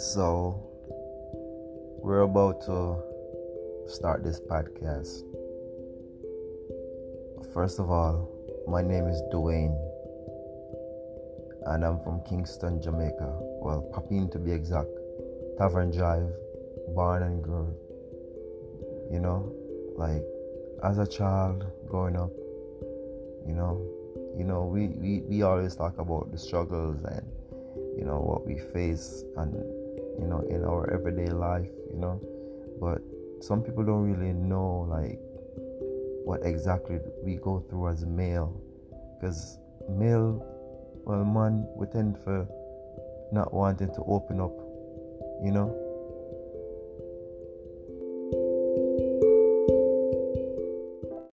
So, we're about to start this podcast. First of all, my name is Dwayne, and I'm from Kingston, Jamaica. Well, Papine to be exact. Tavern Drive, born and grown. You know, like as a child growing up, you know, you know, we, we, we always talk about the struggles and you know what we face and you know in our everyday life you know. But some people don't really know like what exactly we go through as male. Because male well man we tend for not wanting to open up you know